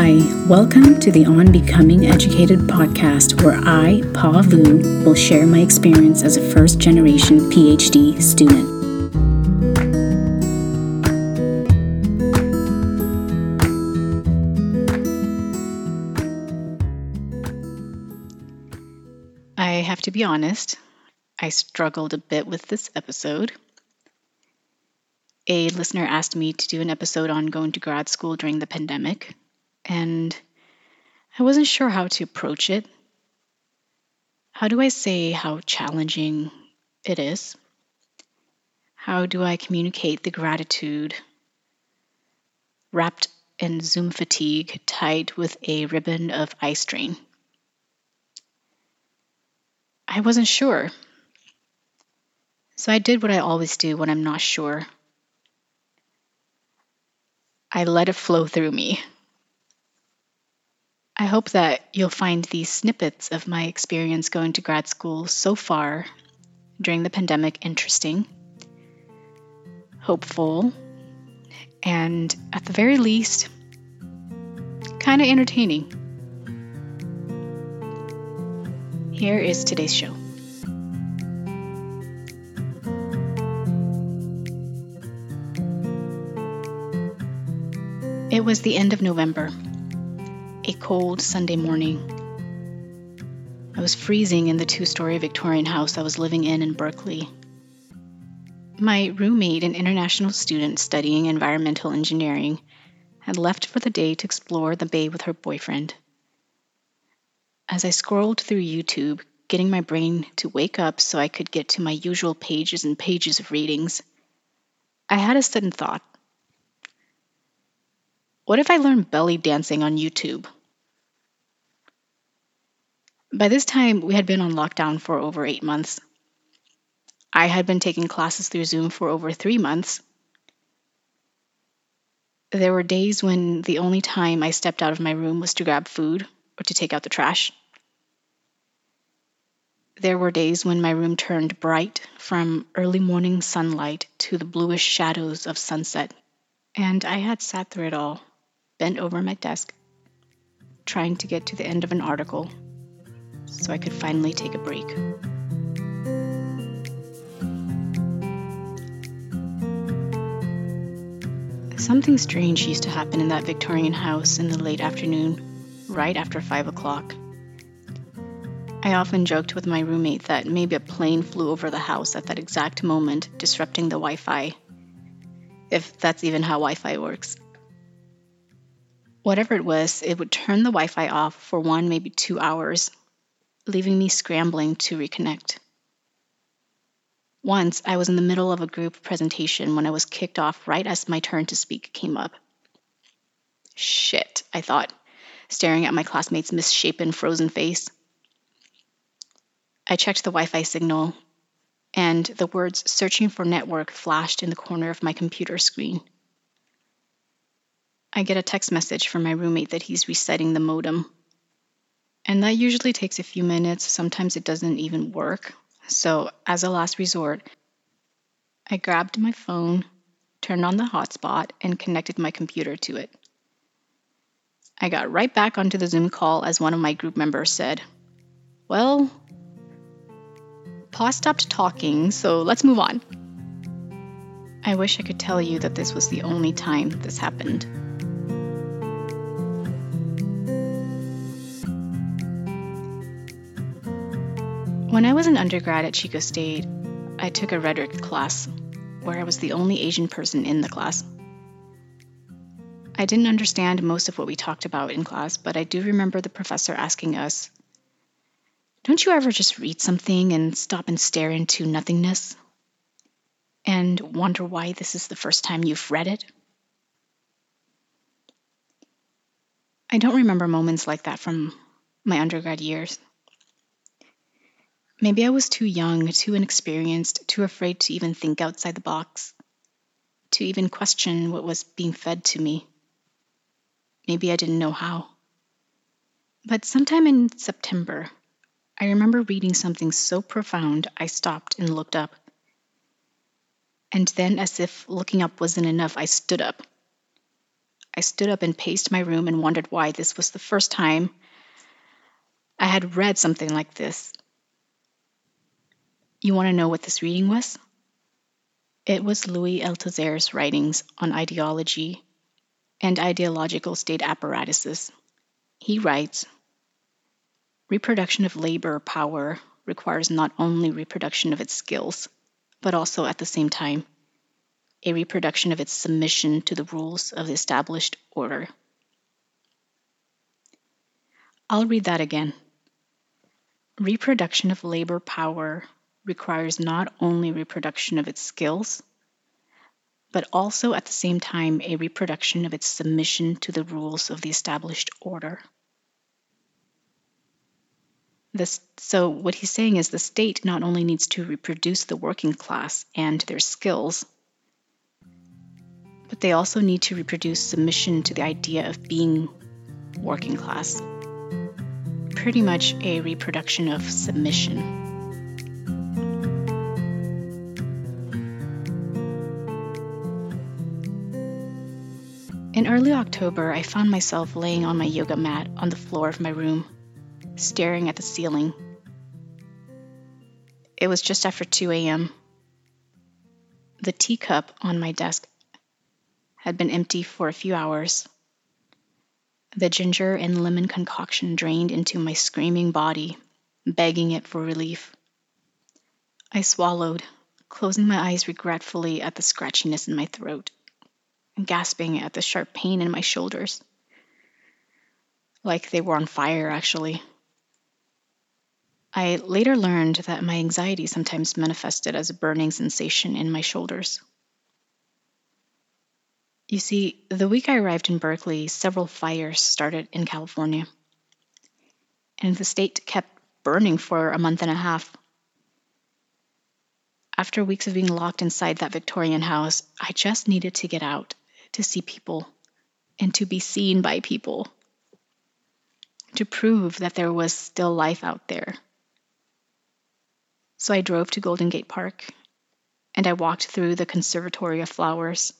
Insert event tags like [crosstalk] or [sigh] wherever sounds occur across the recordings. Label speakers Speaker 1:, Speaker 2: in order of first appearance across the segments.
Speaker 1: Hi, welcome to the On Becoming Educated podcast, where I, Pa Vu, will share my experience as a first generation PhD student. I have to be honest, I struggled a bit with this episode. A listener asked me to do an episode on going to grad school during the pandemic, and I wasn't sure how to approach it. How do I say how challenging it is? How do I communicate the gratitude wrapped in Zoom fatigue tied with a ribbon of eye strain? I wasn't sure. So I did what I always do when I'm not sure. I let it flow through me. I hope that you'll find these snippets of my experience going to grad school so far during the pandemic interesting, hopeful, and at the very least, kind of entertaining. Here is today's show. It was the end of November a cold Sunday morning. I was freezing in the two story Victorian house I was living in in Berkeley. My roommate, an international student studying environmental engineering, had left for the day to explore the bay with her boyfriend. As I scrolled through YouTube, getting my brain to wake up so I could get to my usual pages and pages of readings, I had a sudden thought. What if I learned belly dancing on YouTube? By this time, we had been on lockdown for over eight months. I had been taking classes through Zoom for over three months. There were days when the only time I stepped out of my room was to grab food or to take out the trash. There were days when my room turned bright from early morning sunlight to the bluish shadows of sunset, and I had sat through it all, bent over my desk, trying to get to the end of an article so I could finally take a break. Something strange used to happen in that Victorian house in the late afternoon, right after 5 o'clock. I often joked with my roommate that maybe a plane flew over the house at that exact moment, disrupting the Wi Fi, if that's even how Wi Fi works. Whatever it was, it would turn the Wi Fi off for one, maybe two hours, leaving me scrambling to reconnect. Once, I was in the middle of a group presentation when I was kicked off right as my turn to speak came up. Shit, I thought, staring at my classmate's misshapen, frozen face. I checked the Wi Fi signal, and the words searching for network flashed in the corner of my computer screen. I get a text message from my roommate that he's resetting the modem. And that usually takes a few minutes. Sometimes it doesn't even work. So, as a last resort, I grabbed my phone, turned on the hotspot, and connected my computer to it. I got right back onto the Zoom call as one of my group members said, Well, Pa stopped talking, so let's move on. I wish I could tell you that this was the only time this happened. When I was an undergrad at Chico State, I took a rhetoric class where I was the only Asian person in the class. I didn't understand most of what we talked about in class, but I do remember the professor asking us, Don't you ever just read something and stop and stare into nothingness? And wonder why this is the first time you've read it? I don't remember moments like that from my undergrad years. Maybe I was too young, too inexperienced, too afraid to even think outside the box, to even question what was being fed to me. Maybe I didn't know how. But sometime in September, I remember reading something so profound I stopped and looked up. And then, as if looking up wasn't enough, I stood up. I stood up and paced my room and wondered why this was the first time I had read something like this. You want to know what this reading was? It was Louis Althusser's writings on ideology and ideological state apparatuses. He writes Reproduction of labor power requires not only reproduction of its skills, but also at the same time a reproduction of its submission to the rules of the established order. I'll read that again. Reproduction of labor power requires not only reproduction of its skills, but also at the same time a reproduction of its submission to the rules of the established order. This, so, what he's saying is the state not only needs to reproduce the working class and their skills, but they also need to reproduce submission to the idea of being working class. Pretty much a reproduction of submission. In early October, I found myself laying on my yoga mat on the floor of my room, staring at the ceiling. It was just after 2 a.m. The teacup on my desk had been empty for a few hours. The ginger and lemon concoction drained into my screaming body, begging it for relief. I swallowed, closing my eyes regretfully at the scratchiness in my throat, gasping at the sharp pain in my shoulders. Like they were on fire, actually. I later learned that my anxiety sometimes manifested as a burning sensation in my shoulders. You see, the week I arrived in Berkeley, several fires started in California. And the state kept burning for a month and a half. After weeks of being locked inside that Victorian house, I just needed to get out, to see people, and to be seen by people, to prove that there was still life out there. So I drove to Golden Gate Park, and I walked through the Conservatory of Flowers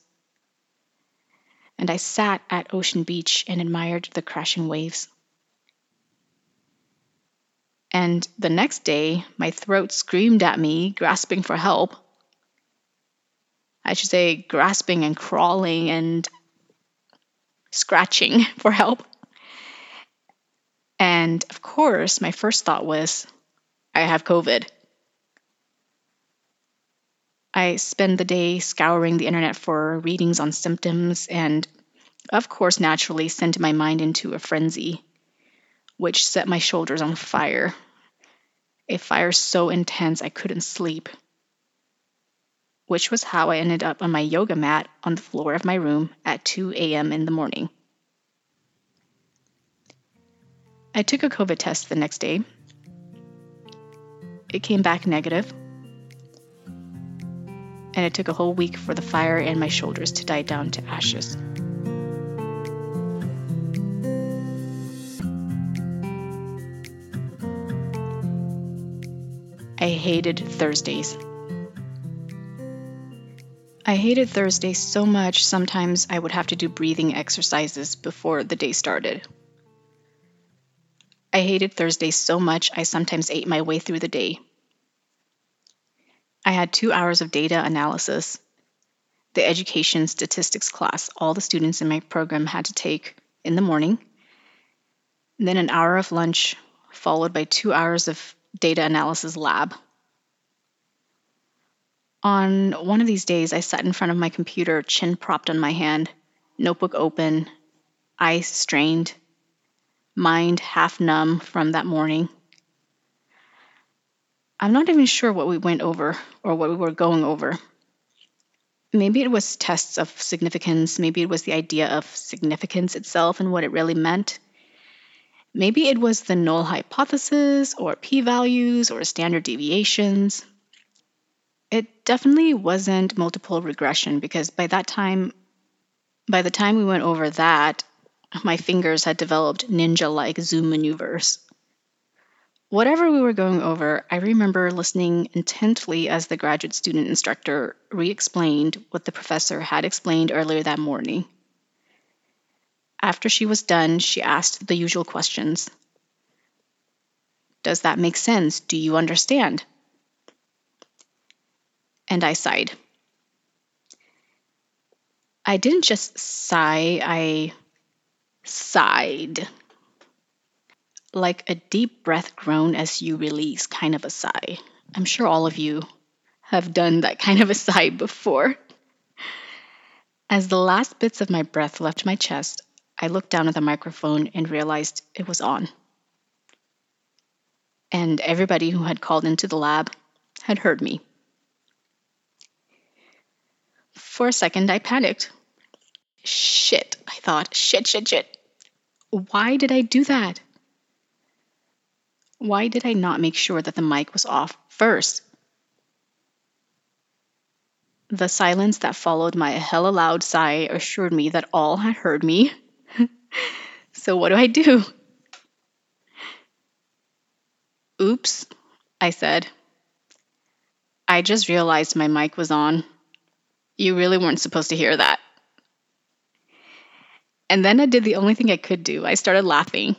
Speaker 1: and I sat at Ocean Beach and admired the crashing waves. And the next day, my throat screamed at me, grasping for help. I should say, grasping and crawling and scratching [laughs] for help. And of course, my first thought was, I have COVID. I spend the day scouring the internet for readings on symptoms and, of course, naturally sent my mind into a frenzy, which set my shoulders on fire. A fire so intense I couldn't sleep, which was how I ended up on my yoga mat on the floor of my room at 2 a.m. in the morning. I took a COVID test the next day. It came back negative and it took a whole week for the fire in my shoulders to die down to ashes. I hated Thursdays. I hated Thursday so much, sometimes I would have to do breathing exercises before the day started. I hated Thursday so much, I sometimes ate my way through the day, I had two hours of data analysis, the education statistics class all the students in my program had to take in the morning, then an hour of lunch, followed by two hours of data analysis lab. On one of these days, I sat in front of my computer, chin propped on my hand, notebook open, eyes strained, mind half numb from that morning. I'm not even sure what we went over or what we were going over. Maybe it was tests of significance. Maybe it was the idea of significance itself and what it really meant. Maybe it was the null hypothesis or p values or standard deviations. It definitely wasn't multiple regression because by that time, by the time we went over that, my fingers had developed ninja like zoom maneuvers. Whatever we were going over, I remember listening intently as the graduate student instructor re explained what the professor had explained earlier that morning. After she was done, she asked the usual questions Does that make sense? Do you understand? And I sighed. I didn't just sigh, I sighed. Like a deep breath groan as you release, kind of a sigh. I'm sure all of you have done that kind of a sigh before. As the last bits of my breath left my chest, I looked down at the microphone and realized it was on. And everybody who had called into the lab had heard me. For a second, I panicked. Shit, I thought. Shit, shit, shit. Why did I do that? Why did I not make sure that the mic was off first? The silence that followed my hella loud sigh assured me that all had heard me. [laughs] so, what do I do? Oops, I said. I just realized my mic was on. You really weren't supposed to hear that. And then I did the only thing I could do. I started laughing.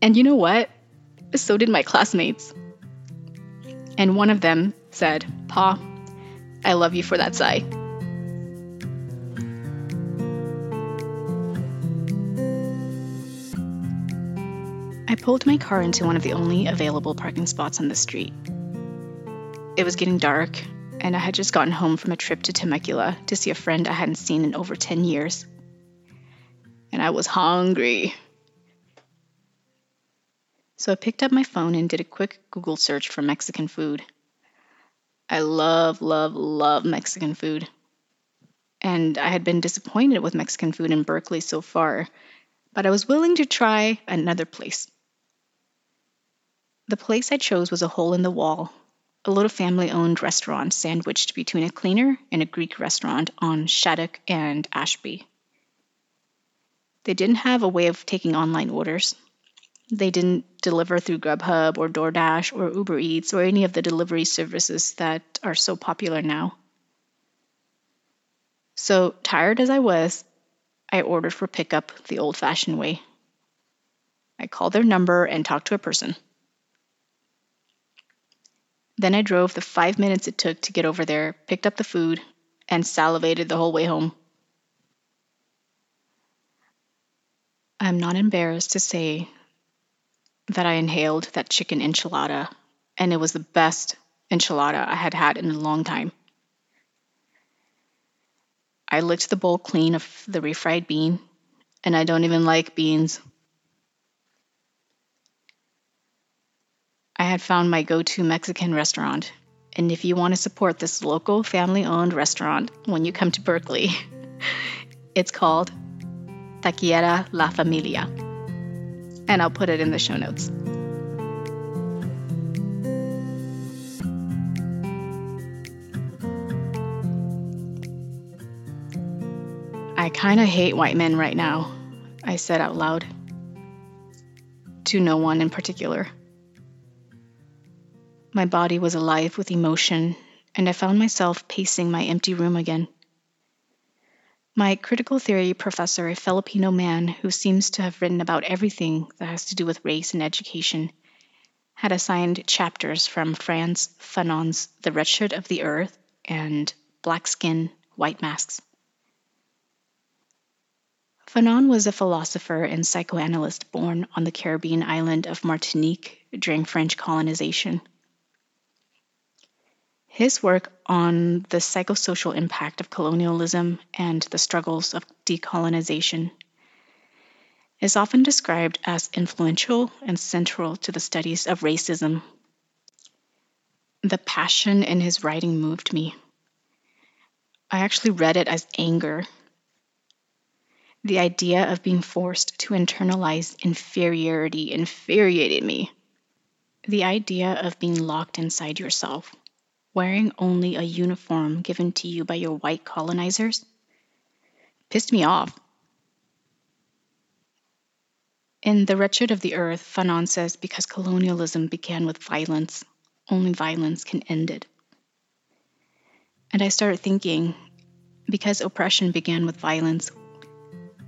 Speaker 1: And you know what? So did my classmates. And one of them said, Pa, I love you for that sigh. I pulled my car into one of the only available parking spots on the street. It was getting dark, and I had just gotten home from a trip to Temecula to see a friend I hadn't seen in over 10 years. And I was hungry. So I picked up my phone and did a quick Google search for Mexican food. I love, love, love Mexican food. And I had been disappointed with Mexican food in Berkeley so far, but I was willing to try another place. The place I chose was a hole in the wall, a little family owned restaurant sandwiched between a cleaner and a Greek restaurant on Shattuck and Ashby. They didn't have a way of taking online orders, they didn't deliver through Grubhub or DoorDash or Uber Eats or any of the delivery services that are so popular now. So, tired as I was, I ordered for pickup the old fashioned way. I called their number and talked to a person. Then I drove the five minutes it took to get over there, picked up the food, and salivated the whole way home. I'm not embarrassed to say that I inhaled that chicken enchilada, and it was the best enchilada I had had in a long time. I licked the bowl clean of the refried bean, and I don't even like beans. I had found my go to Mexican restaurant, and if you want to support this local family owned restaurant when you come to Berkeley, [laughs] it's called Taqueria La Familia and I'll put it in the show notes. I kind of hate white men right now, I said out loud. To no one in particular. My body was alive with emotion, and I found myself pacing my empty room again. My critical theory professor, a Filipino man who seems to have written about everything that has to do with race and education, had assigned chapters from Frantz Fanon's The Wretched of the Earth and Black Skin, White Masks. Fanon was a philosopher and psychoanalyst born on the Caribbean island of Martinique during French colonization. His work on the psychosocial impact of colonialism and the struggles of decolonization is often described as influential and central to the studies of racism. The passion in his writing moved me. I actually read it as anger. The idea of being forced to internalize inferiority infuriated me. The idea of being locked inside yourself wearing only a uniform given to you by your white colonizers pissed me off. In The Wretched of the Earth, Fanon says because colonialism began with violence, only violence can end it. And I started thinking because oppression began with violence,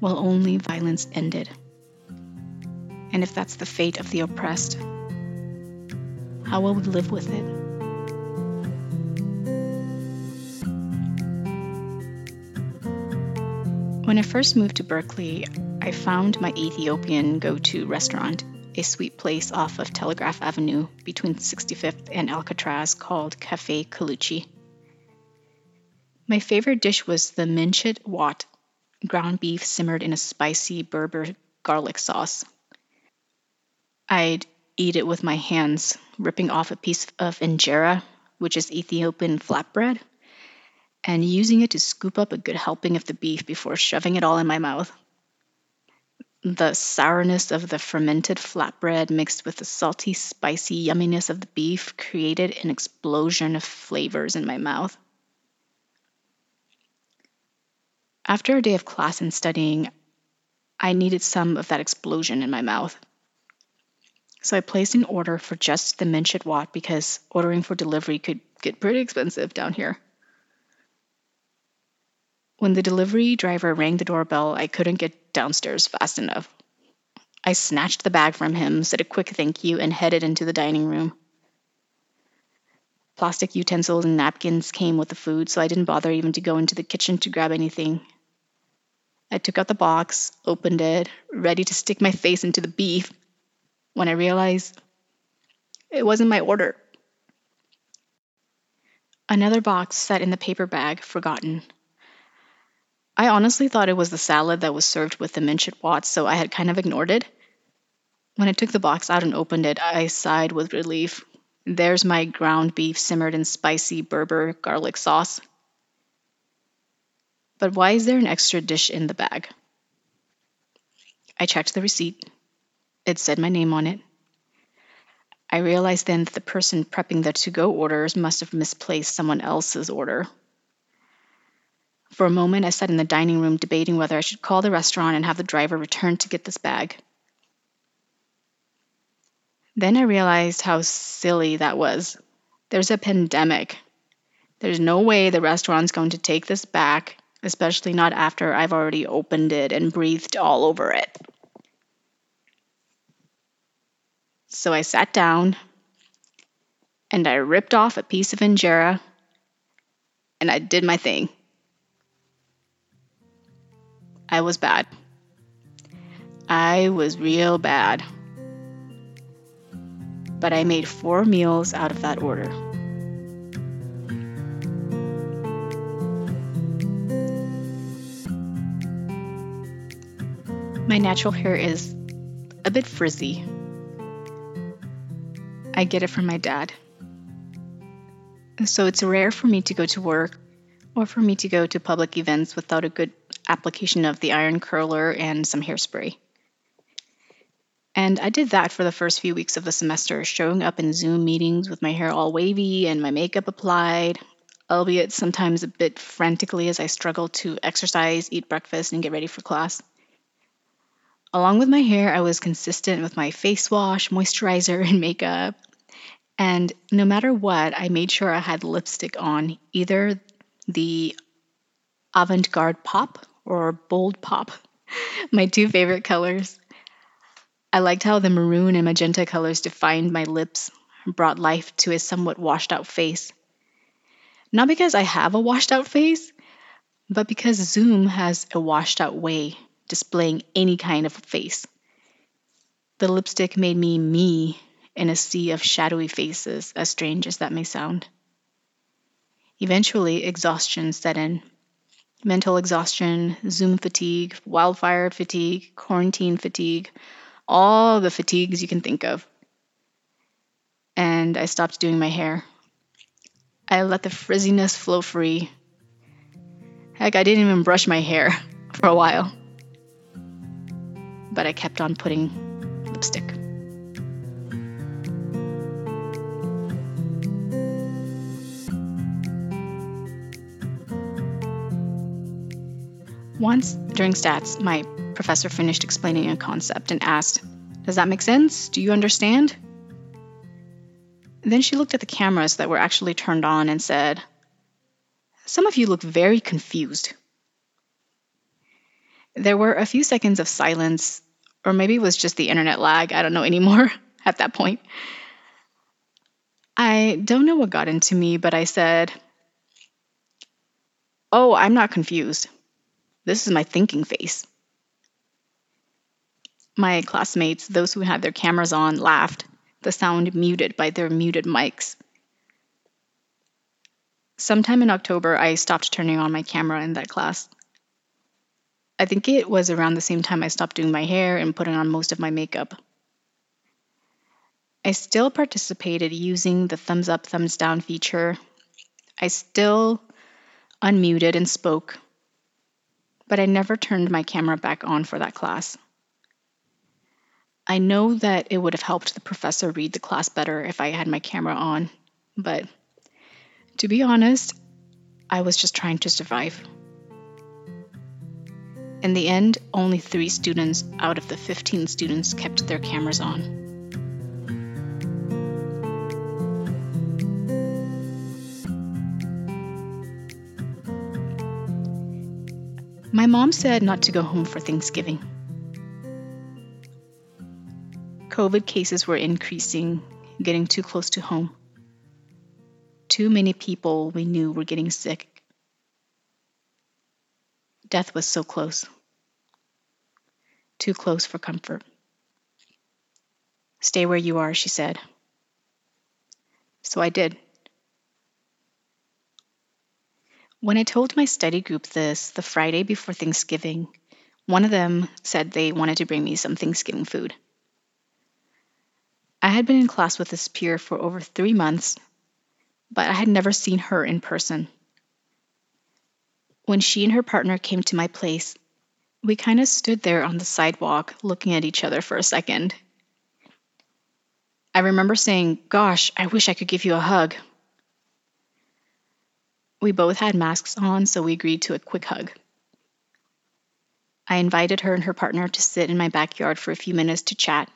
Speaker 1: will only violence ended. And if that's the fate of the oppressed, how will we live with it? When I first moved to Berkeley, I found my Ethiopian go to restaurant, a sweet place off of Telegraph Avenue between 65th and Alcatraz called Cafe Colucci. My favorite dish was the minchet wat, ground beef simmered in a spicy Berber garlic sauce. I'd eat it with my hands, ripping off a piece of injera, which is Ethiopian flatbread, and using it to scoop up a good helping of the beef before shoving it all in my mouth. The sourness of the fermented flatbread mixed with the salty, spicy yumminess of the beef created an explosion of flavors in my mouth. After a day of class and studying, I needed some of that explosion in my mouth. So I placed an order for just the minchet wat because ordering for delivery could get pretty expensive down here. When the delivery driver rang the doorbell, I couldn't get downstairs fast enough. I snatched the bag from him, said a quick thank you, and headed into the dining room. Plastic utensils and napkins came with the food, so I didn't bother even to go into the kitchen to grab anything. I took out the box, opened it, ready to stick my face into the beef, when I realized it wasn't my order. Another box sat in the paper bag, forgotten. I honestly thought it was the salad that was served with the minchet Watts, so I had kind of ignored it. When I took the box out and opened it, I sighed with relief. There's my ground beef simmered in spicy Berber garlic sauce. But why is there an extra dish in the bag? I checked the receipt. It said my name on it. I realized then that the person prepping the to go orders must have misplaced someone else's order. For a moment, I sat in the dining room debating whether I should call the restaurant and have the driver return to get this bag. Then I realized how silly that was. There's a pandemic. There's no way the restaurant's going to take this back especially not after I've already opened it and breathed all over it. So I sat down and I ripped off a piece of injera and I did my thing. I was bad. I was real bad. But I made four meals out of that order. My natural hair is a bit frizzy. I get it from my dad. So it's rare for me to go to work or for me to go to public events without a good application of the iron curler and some hairspray. And I did that for the first few weeks of the semester, showing up in Zoom meetings with my hair all wavy and my makeup applied, albeit sometimes a bit frantically as I struggled to exercise, eat breakfast, and get ready for class. Along with my hair, I was consistent with my face wash, moisturizer, [laughs] and makeup. And no matter what, I made sure I had lipstick on, either the avant garde pop or bold pop, [laughs] my two favorite colors. I liked how the maroon and magenta colors defined my lips, brought life to a somewhat washed out face. Not because I have a washed out face, but because Zoom has a washed out way displaying any kind of face. The lipstick made me me in a sea of shadowy faces, as strange as that may sound. Eventually, exhaustion set in. Mental exhaustion, Zoom fatigue, wildfire fatigue, quarantine fatigue, all the fatigues you can think of. And I stopped doing my hair. I let the frizziness flow free. Heck, I didn't even brush my hair [laughs] for a while but I kept on putting lipstick. Once during stats, my professor finished explaining a concept and asked, Does that make sense? Do you understand? then she looked at the cameras that were actually turned on and said, Some of you look very confused. There were a few seconds of silence, or maybe it was just the internet lag. I don't know anymore [laughs] at that point. I don't know what got into me, but I said, Oh, I'm not confused. This is my thinking face. My classmates, those who had their cameras on, laughed, the sound muted by their muted mics. Sometime in October, I stopped turning on my camera in that class. I think it was around the same time I stopped doing my hair and putting on most of my makeup. I still participated using the thumbs up, thumbs down feature. I still unmuted and spoke, but I never turned my camera back on for that class. I know that it would have helped the professor read the class better if I had my camera on, but to be honest, I was just trying to survive. In the end, only three students out of the 15 students kept their cameras on. My mom said not to go home for Thanksgiving. COVID cases were increasing, getting too close to home. Too many people we knew were getting sick. Death was so close. Too close for comfort. Stay where you are, she said. So I did. When I told my study group this the Friday before Thanksgiving, one of them said they wanted to bring me some Thanksgiving food. I had been in class with this peer for over three months, but I had never seen her in person. When she and her partner came to my place, we kind of stood there on the sidewalk looking at each other for a second. I remember saying, Gosh, I wish I could give you a hug. We both had masks on, so we agreed to a quick hug. I invited her and her partner to sit in my backyard for a few minutes to chat.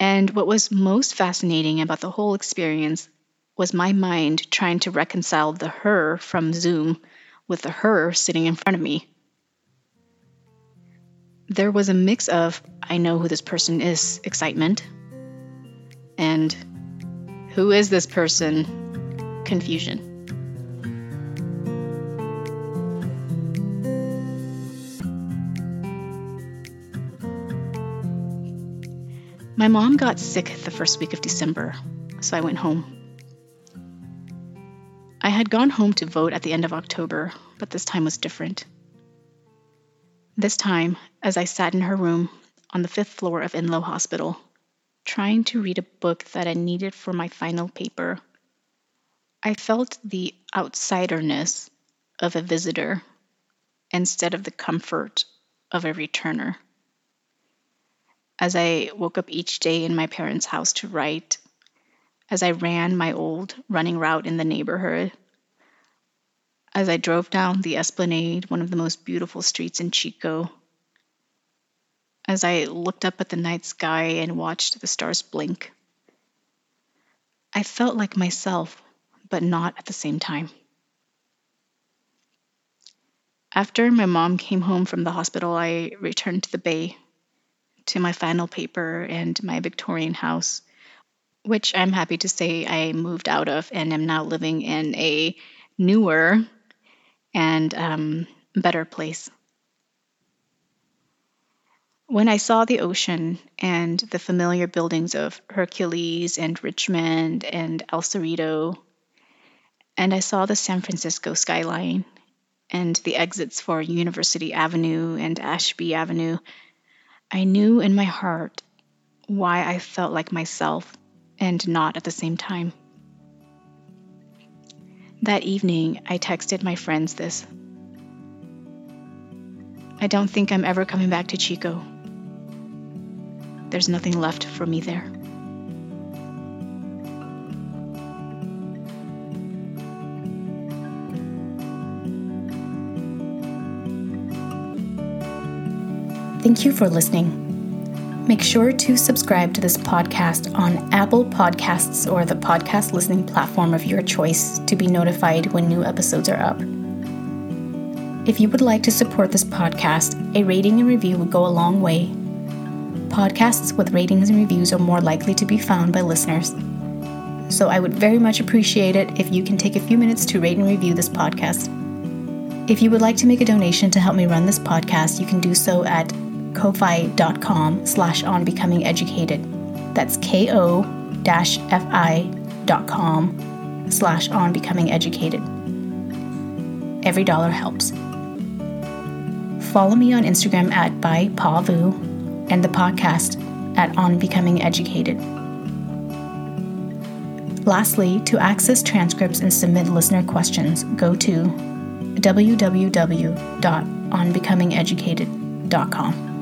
Speaker 1: And what was most fascinating about the whole experience was my mind trying to reconcile the her from Zoom with the her sitting in front of me. There was a mix of, I know who this person is, excitement, and who is this person, confusion. My mom got sick the first week of December, so I went home. I had gone home to vote at the end of October, but this time was different. This time, as I sat in her room on the fifth floor of Enloe Hospital, trying to read a book that I needed for my final paper, I felt the outsiderness of a visitor instead of the comfort of a returner as I woke up each day in my parents' house to write, as I ran my old running route in the neighborhood, as I drove down the Esplanade, one of the most beautiful streets in Chico, as I looked up at the night sky and watched the stars blink. I felt like myself, but not at the same time. After my mom came home from the hospital, I returned to the Bay to my final paper and my Victorian house, which I'm happy to say I moved out of and am now living in a newer and um, better place. When I saw the ocean and the familiar buildings of Hercules and Richmond and El Cerrito, and I saw the San Francisco skyline and the exits for University Avenue and Ashby Avenue, I knew in my heart why I felt like myself and not at the same time. That evening, I texted my friends this I don't think I'm ever coming back to Chico. There's nothing left for me there.
Speaker 2: Thank you for listening. Make sure to subscribe to this podcast on Apple Podcasts or the podcast listening platform of your choice to be notified when new episodes are up. If you would like to support this podcast, a rating and review would go a long way. Podcasts with ratings and reviews are more likely to be found by listeners. So I would very much appreciate it if you can take a few minutes to rate and review this podcast. If you would like to make a donation to help me run this podcast, you can do so at ko-fi.com slash on becoming educated. That's ko-fi.com slash on becoming educated. Every dollar helps. Follow me on Instagram at by Pavu and the podcast at On Becoming Educated. Lastly, to access transcripts and submit listener questions, go to www.onbecomingeducated.com.